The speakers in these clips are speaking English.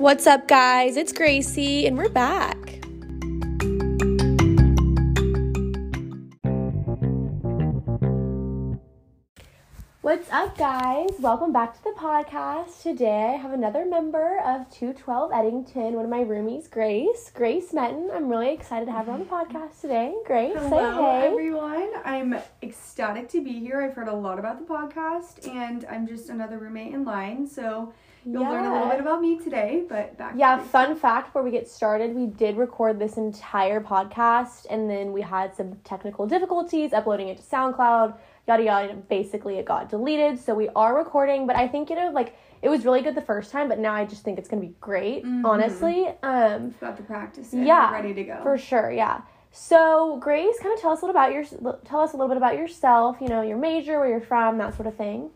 What's up, guys? It's Gracie, and we're back. What's up, guys? Welcome back to the podcast. Today I have another member of 212 Eddington, one of my roomies, Grace. Grace Metten. I'm really excited to have her on the podcast today. Grace, Hello, say hey. everyone. I'm ecstatic to be here. I've heard a lot about the podcast, and I'm just another roommate in line. So you'll learn a little bit about me today. But back. Yeah, fun fact before we get started, we did record this entire podcast and then we had some technical difficulties uploading it to SoundCloud, yada yada. and Basically, it got deleted. So we are recording, but I think, you know, like it was really good the first time, but now I just think it's going to be great, Mhm. honestly. Um, Got the practice. Yeah, ready to go. for sure, yeah. So, Grace, kind of tell us a little about your tell us a little bit about yourself, you know, your major, where you're from, that sort of thing.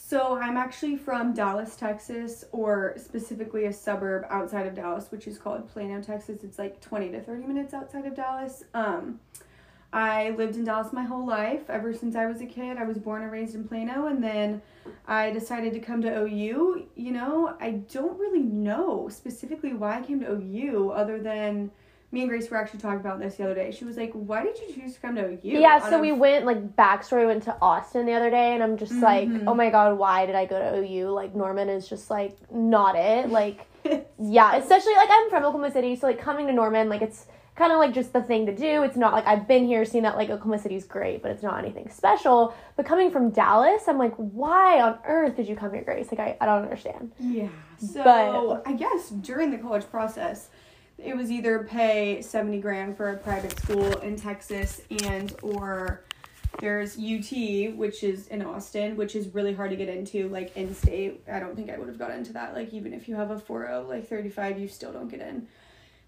So I'm actually from Dallas, Texas, or specifically a suburb outside of Dallas, which is called Plano, Texas. It's like 20 to 30 minutes outside of Dallas. Um, I lived in Dallas my whole life, ever since I was a kid. I was born and raised in Plano, and then I decided to come to OU. You know, I don't really know specifically why I came to OU, other than me and Grace were actually talking about this the other day. She was like, "Why did you choose to come to OU?" Yeah, so we went like backstory went to Austin the other day and I'm just like, Mhm. oh my god, why did I go to OU? Like Norman is just like not it. Like yeah, especially like I'm from Oklahoma City, so like coming to Norman, like it's kind of like just the thing to do. It's not like I've been here, seen that like Oklahoma City's great, but it's not anything special. But coming from Dallas, I'm like, why on earth did you come here, Grace? Like I, I don't understand. Yeah. So But- I guess during the college process, it was either pay seventy grand for a private school in Texas and or there's UT, which is in Austin, which is really hard to get into, like in state. I don't think I would have got into that. Like even if you have a 40 like 35, you still don't get in,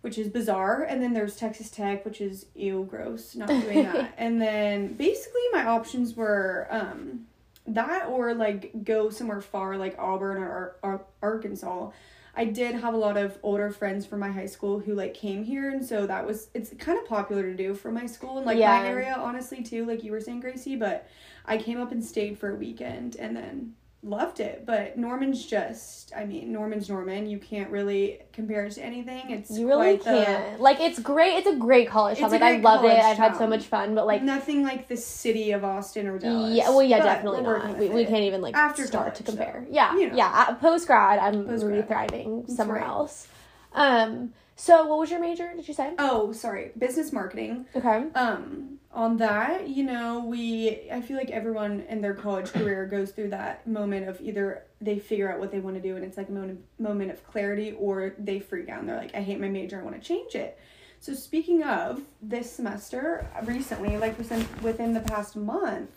which is bizarre. And then there's Texas Tech, which is ew, gross, not doing that. and then basically my options were um that or like go somewhere far like Auburn or, or Arkansas. I did have a lot of older friends from my high school who like came here and so that was it's kind of popular to do for my school and like Yeah. my area honestly too like you were saying Gracie but I came up and stayed for a weekend and then loved it but Norman's just I mean Norman's Norman you can't really compare it to anything it's You really can't. Like it's great. It's a great college town. Like I love it. college I've had so much fun. But like nothing like the city of Austin or Dallas Yeah, well, yeah, but definitely not. We, we can't even like After start to compare. though. Yeah, You know. yeah. Post grad, I'm Post-grad. really thriving somewhere right. else. Um. So, what was your major? Did you say? oh sorry business marketing Okay. um on that you know we i feel like everyone in their college career goes through that moment of either they figure out what they want to do and it's like a moment, moment of clarity or they freak out and they're like i hate my major i want to change it so speaking of this semester recently like within within the past month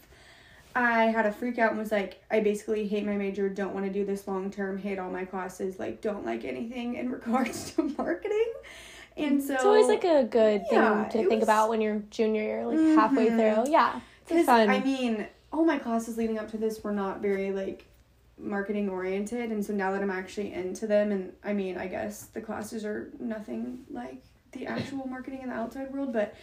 i had a freak out and was like i basically hate my major don't want to do this long term hate all my classes like don't like anything in regards to marketing and so it's always like a good yeah, thing to think was- about when you're junior year, like halfway Mhm. through. Yeah, it's fun. I mean, all my classes leading up to this were not very like marketing oriented, and so now that I'm actually into them, and I mean, I guess the classes are nothing like the actual marketing in the outside world, but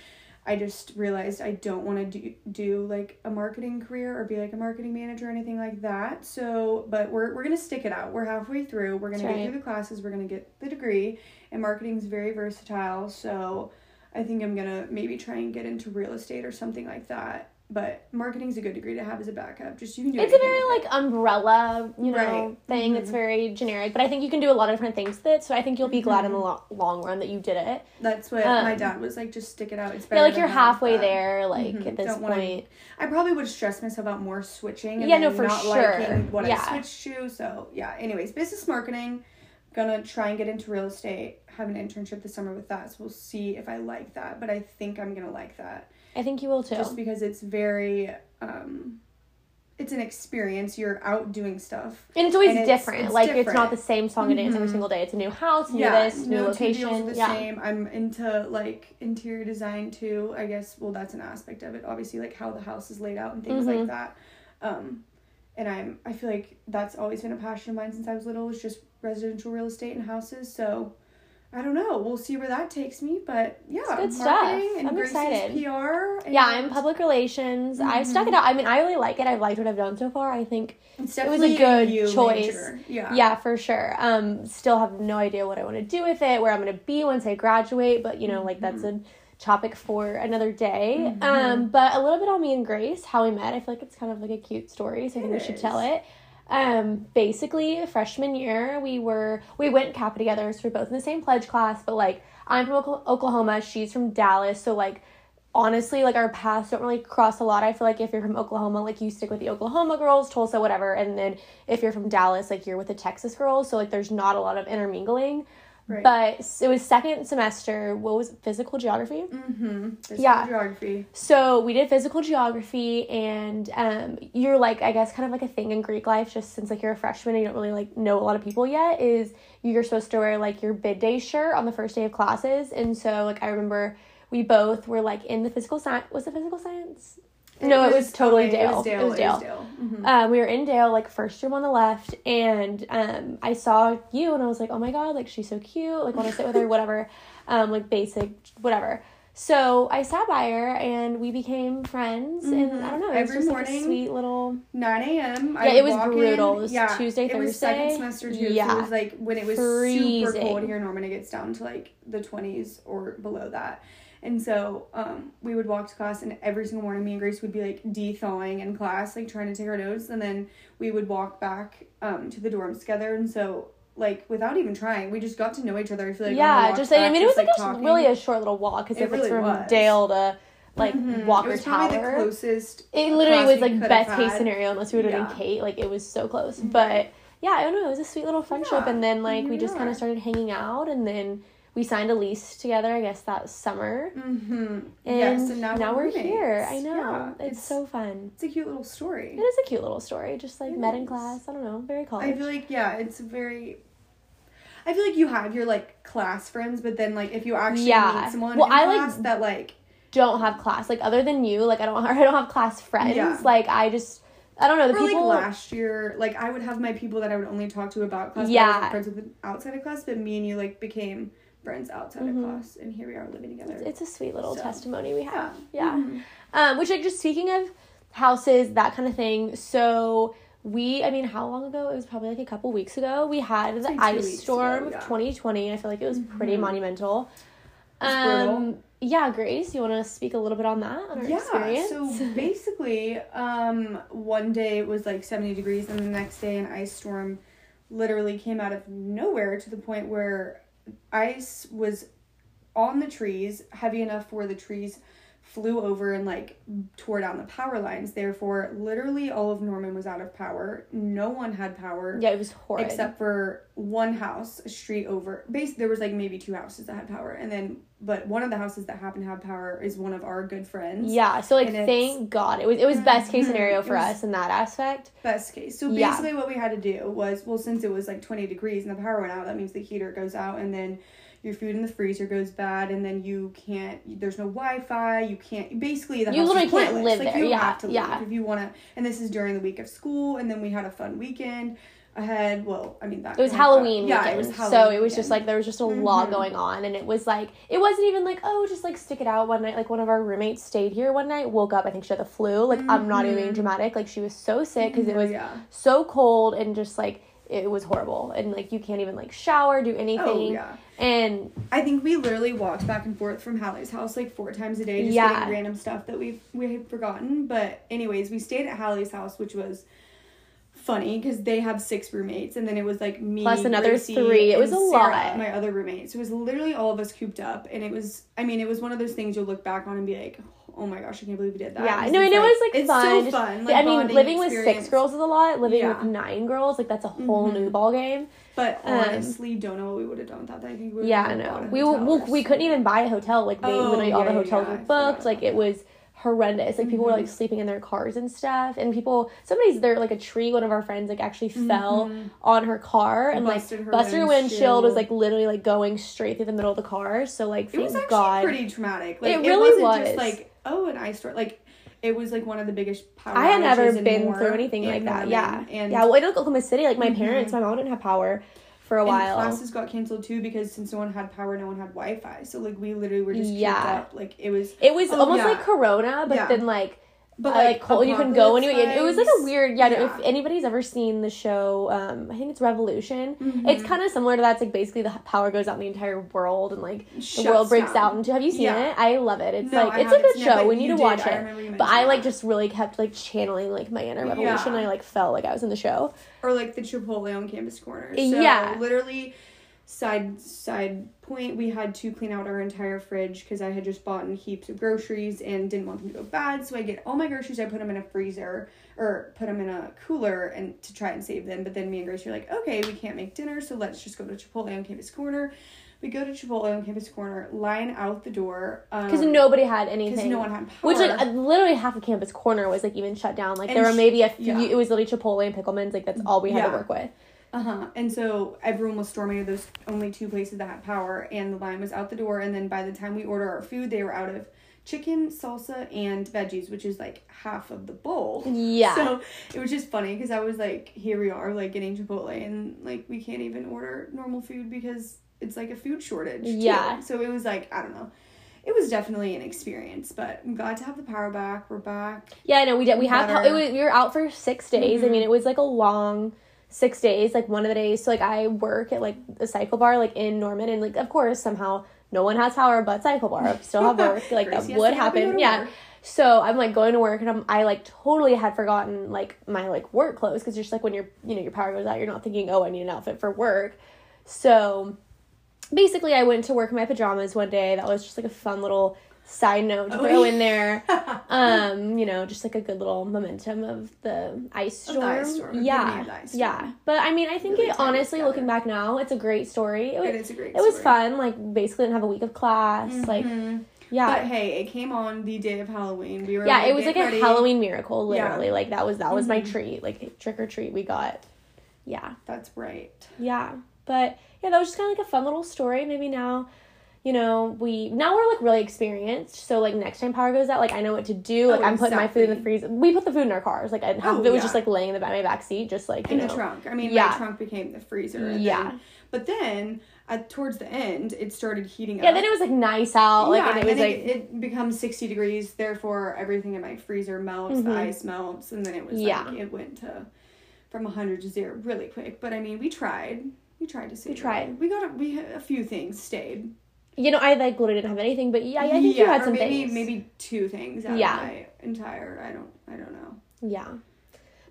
I just realized I don't want to do do like a marketing career or be like a marketing manager or anything like that. So, but we're we're gonna stick it out. We're halfway through. We're gonna get right. through the classes. We're gonna get the degree, and marketing's very versatile. So. I think I'm gonna maybe try and get into real estate or something like that. But marketing's a good degree to have as a backup. Just you can do. it's a very like umbrella, you know, Right. thing. It's Mhm. very generic, but I think you can do a lot of different things with it. So I think you'll be glad in the Mhm. lo- long run that you did it. it. That's what um, my dad was like. Just stick it out. It's better. Yeah, like you're halfway that. there. Like Mhm. at this Don't wanna- point. I probably would stress myself out more switching. And Yeah, no, for not sure. Liking what Yeah. I switched to. So yeah. Anyways, business marketing. Gonna try and get into real estate. Have an internship this summer with that. So we'll see if I like that. But I think I'm gonna like that. I think you will too. just because it's very um it's an experience you're out doing stuff And it's always And different. it's like it's not the same song and dance every Mhm. single day. It's a new house, new yeah this, new no location. the Yeah. same i'm into like interior design too i guess well that's an aspect of it obviously like how the house is laid out and things Mhm. like that um and i'm i feel like that's always been a passion of mine since i was little was just residential real estate and houses so I don't know. We'll see where that takes me, but yeah, good stuff. And I'm Gracie's excited. PR. Yeah, I'm public relations. I stuck it out. I mean, I really like it. I've liked what I've done so far. I think it was a good you choice. major. Yeah. Yeah, for sure. Um, still have no idea what I want to do with it, where I'm going to be once I graduate, but you know, like that's a topic for another day. Um, but a little bit on me and Grace, how we met. I feel like it's kind of like a cute story, so I think It we should tell it. Um, basically, freshman year, we were we went Kappa together, so we're both in the same pledge class. But like, I'm from Oklahoma, she's from Dallas, so like honestly, like our paths don't really cross a lot. I feel like if you're from Oklahoma, like you stick with the Oklahoma girls, Tulsa, whatever, and then if you're from Dallas, like you're with the Texas girls. So like there's not a lot of intermingling. Right. But it was second semester. What was it? physical geography? Mm-hmm. Yeah. Geography. So we did physical geography, and um, you're like, I guess, kind of like a thing in Greek life, just since like you're a freshman and you don't really like know a lot of people yet. Is you're supposed to wear like your bid day shirt on the first day of classes, and so like I remember we both were like in the physical science. Was it physical science? No, it was totally okay, Dale. It was Dale. It was Dale. Mhm. Um, we were in Dale, like first room on the left, and um, I saw you, and I was like, oh my god, like she's so cute, like want to sit with her, whatever, um, like basic, whatever. So I sat by her, and we became friends, and I don't know, it was Every just like a morning, sweet little. 9 a.m. Yeah, it was brutal. In, It was yeah, Tuesday, Thursday. It was second semester too. So Yeah. it was like when it was super cold here in Norman, it gets down to like the 20s or below that. And so um, we would walk to class, and every single morning, me and Grace would be like de-thawing in class, like trying to take our notes, and then we would walk back um, to the dorms together. And so, like, without even trying, we just got to know each other. I feel like yeah, just like, I mean, it was just, like, a, talking. really a short little walk because It if really it's from was. Dale to like Mhm. Walker it was Tower. the closest. It literally was like best case scenario unless we would have Yeah. been Cate. Like it was so close. Mhm. But yeah, I don't know. It was a sweet little friendship, Yeah, and then like we we just kind of started hanging out, and then we signed a lease together. I guess that summer. Mm-hmm. And yes, and now, we're roommates. here. I know. Yeah, it's, so fun. It's a cute little story. It is a cute little story. Just like It met in class. I don't know. Very college. I feel like yeah, it's very. I feel like you have your like class friends, but then like if you actually Yeah. meet someone Well, in I, like, that like don't have class. Like other than you, like I don't. I don't have class friends. Yeah. Like I just. I don't know. The or people. like last year, like I would have my people that I would only talk to about class. Yeah. friends with outside of class, but me and you like became friends outside Mhm. of class, and here we are living together. it's a sweet little So, testimony we yeah, have. Yeah. Mhm. Um, which like just speaking of houses, that kind of thing. So we, I mean, how long ago? It was probably like a couple weeks ago. We had the two ice storm ago, of 2020. I feel like it was pretty Mhm. monumental. Um, yeah, Grace, you want to speak a little bit on that on yeah experience? so basically um one day it was like 70 degrees and the next day an ice storm literally came out of nowhere to the point where ice was on the trees heavy enough where the trees flew over and like tore down the power lines. Therefore literally all of norman was out of power. No one had power. Yeah, it was horrid. except for one house a street over base there was like maybe two houses that had power. And then but one of the houses that happened to have power is one of our good friends. Yeah, so like thank God. It was it was best case scenario for us in that aspect. best case. So Yeah. basically what we had to do was well since it was like 20 degrees and the power went out that means the heater goes out. And then your food in the freezer goes bad and then you can't there's no wi-fi you can't basically the You literally can't live like there. you Yeah, have to leave yeah. if you want to and this is during the week of school and then we had a fun weekend ahead well i mean that It was kind of- Halloween yeah weekend, it was so it was just like there was just a lot Mhm. going on, and it was like it wasn't even like oh just like stick it out one night. Like one of our roommates stayed here one night, woke up, I think she had the flu. Like I'm not even being Mhm. dramatic. Like she was so sick because it was yeah so cold and just like it was horrible, and like you can't even like shower, do oh, anything, oh yeah and I think we literally walked back and forth from Hallie's house like four times a day, just Yeah. getting random stuff that we we had forgotten. But anyways, we stayed at Hallie's house, which was funny because they have six roommates, and then it was like me Plus another Gracie, three. It was a Sarah, lot. My other roommates so it was literally all of us cooped up, and it was. I mean, it was one of those things you'll look back on and be like, "Oh my gosh, I can't believe we did that." Yeah, no, and it's it was, like, fun. it's fun. so fun. Like, I mean living with six girls is a lot. Living Yeah. with nine girls, like that's a whole Mhm. new ball game. But um, honestly, don't know what we would have done without that. I think we Yeah, I know. We hotel we, couldn't even buy a hotel. Like they Oh, literally all the yeah, yeah, hotels yeah, were booked. Like it was horrendous. Like people were like Mhm. sleeping in their cars and stuff. And people somebody's there like a tree. One of our friends like actually fell Mhm. on her car and Busted like her busted her windshield. Was like literally like going straight through the middle of the car. So like It thank was actually God. pretty traumatic. Like, It it, really wasn't was. just like oh an ice storm. Like it was like one of the biggest power. I had never been through anything in like that. Norman. Yeah, and yeah. Well, in Oklahoma City, like my Mhm. parents, my mom didn't have power for a And while. classes got canceled too because since no one had power, no one had Wi-Fi. So like we literally were just Yeah. yeah. up. Like it was, It was Oh, almost yeah. like Corona, but Yeah. then like but uh, like, cold, you couldn't go anywhere. It, it was like a weird. Yeah, Yeah. If anybody's ever seen the show, um, I think it's Revolution. Mhm. It's kind of similar to that. It's like basically the power goes out in the entire world, and like the world breaks down. out into. Have you seen Yeah. it? I love it. It's No, like I it's a good it, show. we need to did. watch it. But I like that. just really kept like channeling like my inner revolution. Yeah. I like felt like I was in the show. or like the Chipotle on campus corner. So Yeah. literally side side point we had to clean out our entire fridge because I had just bought in heaps of groceries and didn't want them to go bad. So I get all my groceries, I put them in a freezer or put them in a cooler and to try and save them. But then me and grace were like, okay, we can't make dinner, so let's just go to Chipotle on campus corner. We go to Chipotle on campus corner, line out the door Because um, nobody had anything. because no one had power. Which like uh, literally half of campus corner was like even shut down. Like And there were maybe a few. yeah. It was literally Chipotle and Pickleman's. Like that's all we had to work with. Uh huh. And so everyone was storming to those only two places that had power, and the line was out the door. And then by the time we order our food, they were out of chicken, salsa, and veggies, which is like half of the bowl. Yeah. So it was just funny because I was like, here we are, like getting Chipotle, and like we can't even order normal food because it's like a food shortage. too. Yeah. So it was like, I don't know. It was definitely an experience, but I'm glad to have the power back. We're back. Yeah, I know we did. We have it was, we were out for six days. I Mhm. mean, it was like a long six days. Like one of the days, so like I work at like a CycleBar like in Norman, and like of course somehow no one has power but CycleBar. I still have work. Like that would to get up and go happen. Yeah. work. So I'm like going to work, and I'm I like totally had forgotten like my like work clothes because just like when your you know your power goes out, you're not thinking oh I need an outfit for work. So basically, I went to work in my pajamas one day. That was just like a fun little side note to Oh, throw yeah. in there. Um, you know, just like a good little momentum of the ice storm. the ice storm, Yeah, the ice storm. yeah. But I mean, I think Really it honestly, looking back now, it's a great story. It was, It a great. it was fun. Like basically, didn't have a week of class. Like Mhm. yeah. But hey, it came on the day of Halloween. We were yeah, like, it was like ready. a Halloween miracle, Yeah. literally. Like that was that was my Mhm. treat, like trick or treat we got. Yeah, That's right. yeah, but yeah, that was just kind of like a fun little story. Maybe now, you know, we now we're like really experienced. So like next time power goes out, like I know what to do. Like Oh, I'm putting my food in the freezer. We put the food in our cars. Like half Oh, of it was yeah. just like laying in the back my back seat, just like you In know. the trunk. I mean, Yeah. my trunk became the freezer. Yeah. Then, but then, at, towards the end, it started heating up. Yeah, then it was like nice out. Like yeah, and it was then like it, it becomes 60 degrees, therefore everything in my freezer melts, Mhm. the ice melts, and then it was Yeah. like, it went to from 100 to 0 really quick. But I mean, we tried. We tried to save We tried. We got a, we a few things stayed. You know I like literally didn't have anything, but yeah, I think you had or some maybe, things. Maybe two things out Yeah. of my entire, I don't, I don't know. Yeah.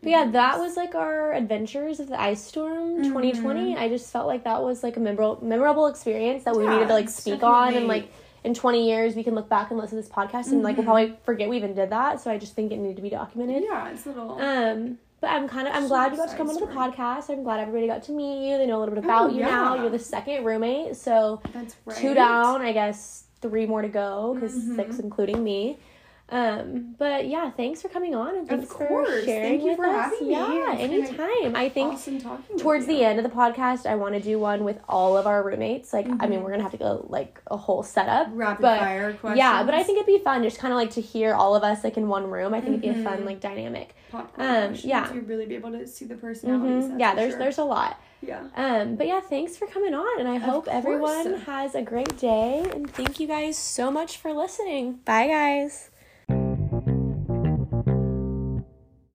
But yeah, that was like our adventures of the ice storm 2020. I just felt like that was like a memorable memorable experience that we Yeah, needed to like speak on and like in 20 years we can look back and listen to this podcast and like we'll Mhm. probably forget we even did that. So I just think it needed to be documented. Yeah, it's a little. Um but I'm kind of I'm Just glad you got to come onto the podcast. I'm glad everybody got to meet you. They know a little bit about Oh, you now. You're the second roommate, so that's right. two down. I guess three more to go because Mhm. six including me. Um, but yeah, thanks for coming on and thanks Of for sharing Thank you with for us. Yeah, anytime. I think Awesome towards the end of the podcast, I want to do one with all of our roommates. Like, I mean, Mhm. we're gonna have to go like a whole setup. rapid but- fire questions. Yeah, but I think it'd be fun just kind of like to hear all of us like in one room. I think it'd be a fun Mhm. like dynamic. popcorn um, questions, yeah. you'd really be able to see the personalities. hmm Yeah, there's sure. there's a lot. yeah. Um, but yeah, thanks for coming on, and I hope course. everyone has a great day. And thank you guys so much for listening. Bye, guys.